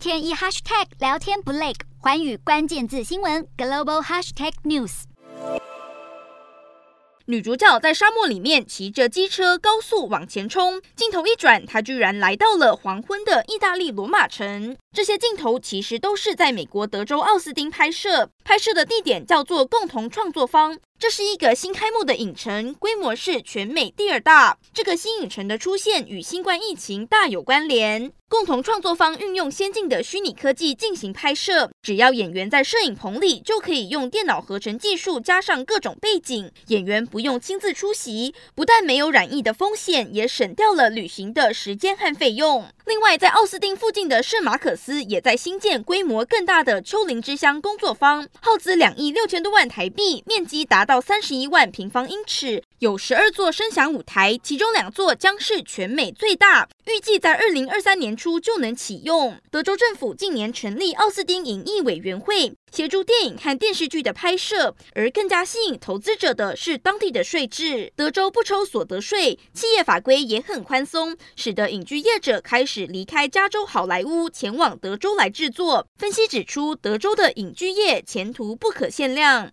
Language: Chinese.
天一 hashtag 聊天不累，环宇关键字新闻 global hashtag news。女主角在沙漠里面骑着机车高速往前冲，镜头一转，她居然来到了黄昏的意大利罗马城。这些镜头其实都是在美国德州奥斯汀拍摄，拍摄的地点叫做共同创作方。这是一个新开幕的影城，规模是全美第二大。这个新影城的出现与新冠疫情大有关联。共同创作方运用先进的虚拟科技进行拍摄，只要演员在摄影棚里，就可以用电脑合成技术加上各种背景，演员不用亲自出席，不但没有染疫的风险，也省掉了旅行的时间和费用。另外，在奥斯汀附近的圣马可斯也在新建规模更大的丘陵之乡工作坊，耗资两亿六千多万台币，面积达到三十一万平方英尺，有十二座声响舞台，其中两座将是全美最大。预计在二零二三年初就能启用。德州政府近年成立奥斯汀影艺委员会，协助电影和电视剧的拍摄。而更加吸引投资者的是当地的税制。德州不抽所得税，企业法规也很宽松，使得影剧业者开始离开加州好莱坞，前往德州来制作。分析指出，德州的影剧业前途不可限量。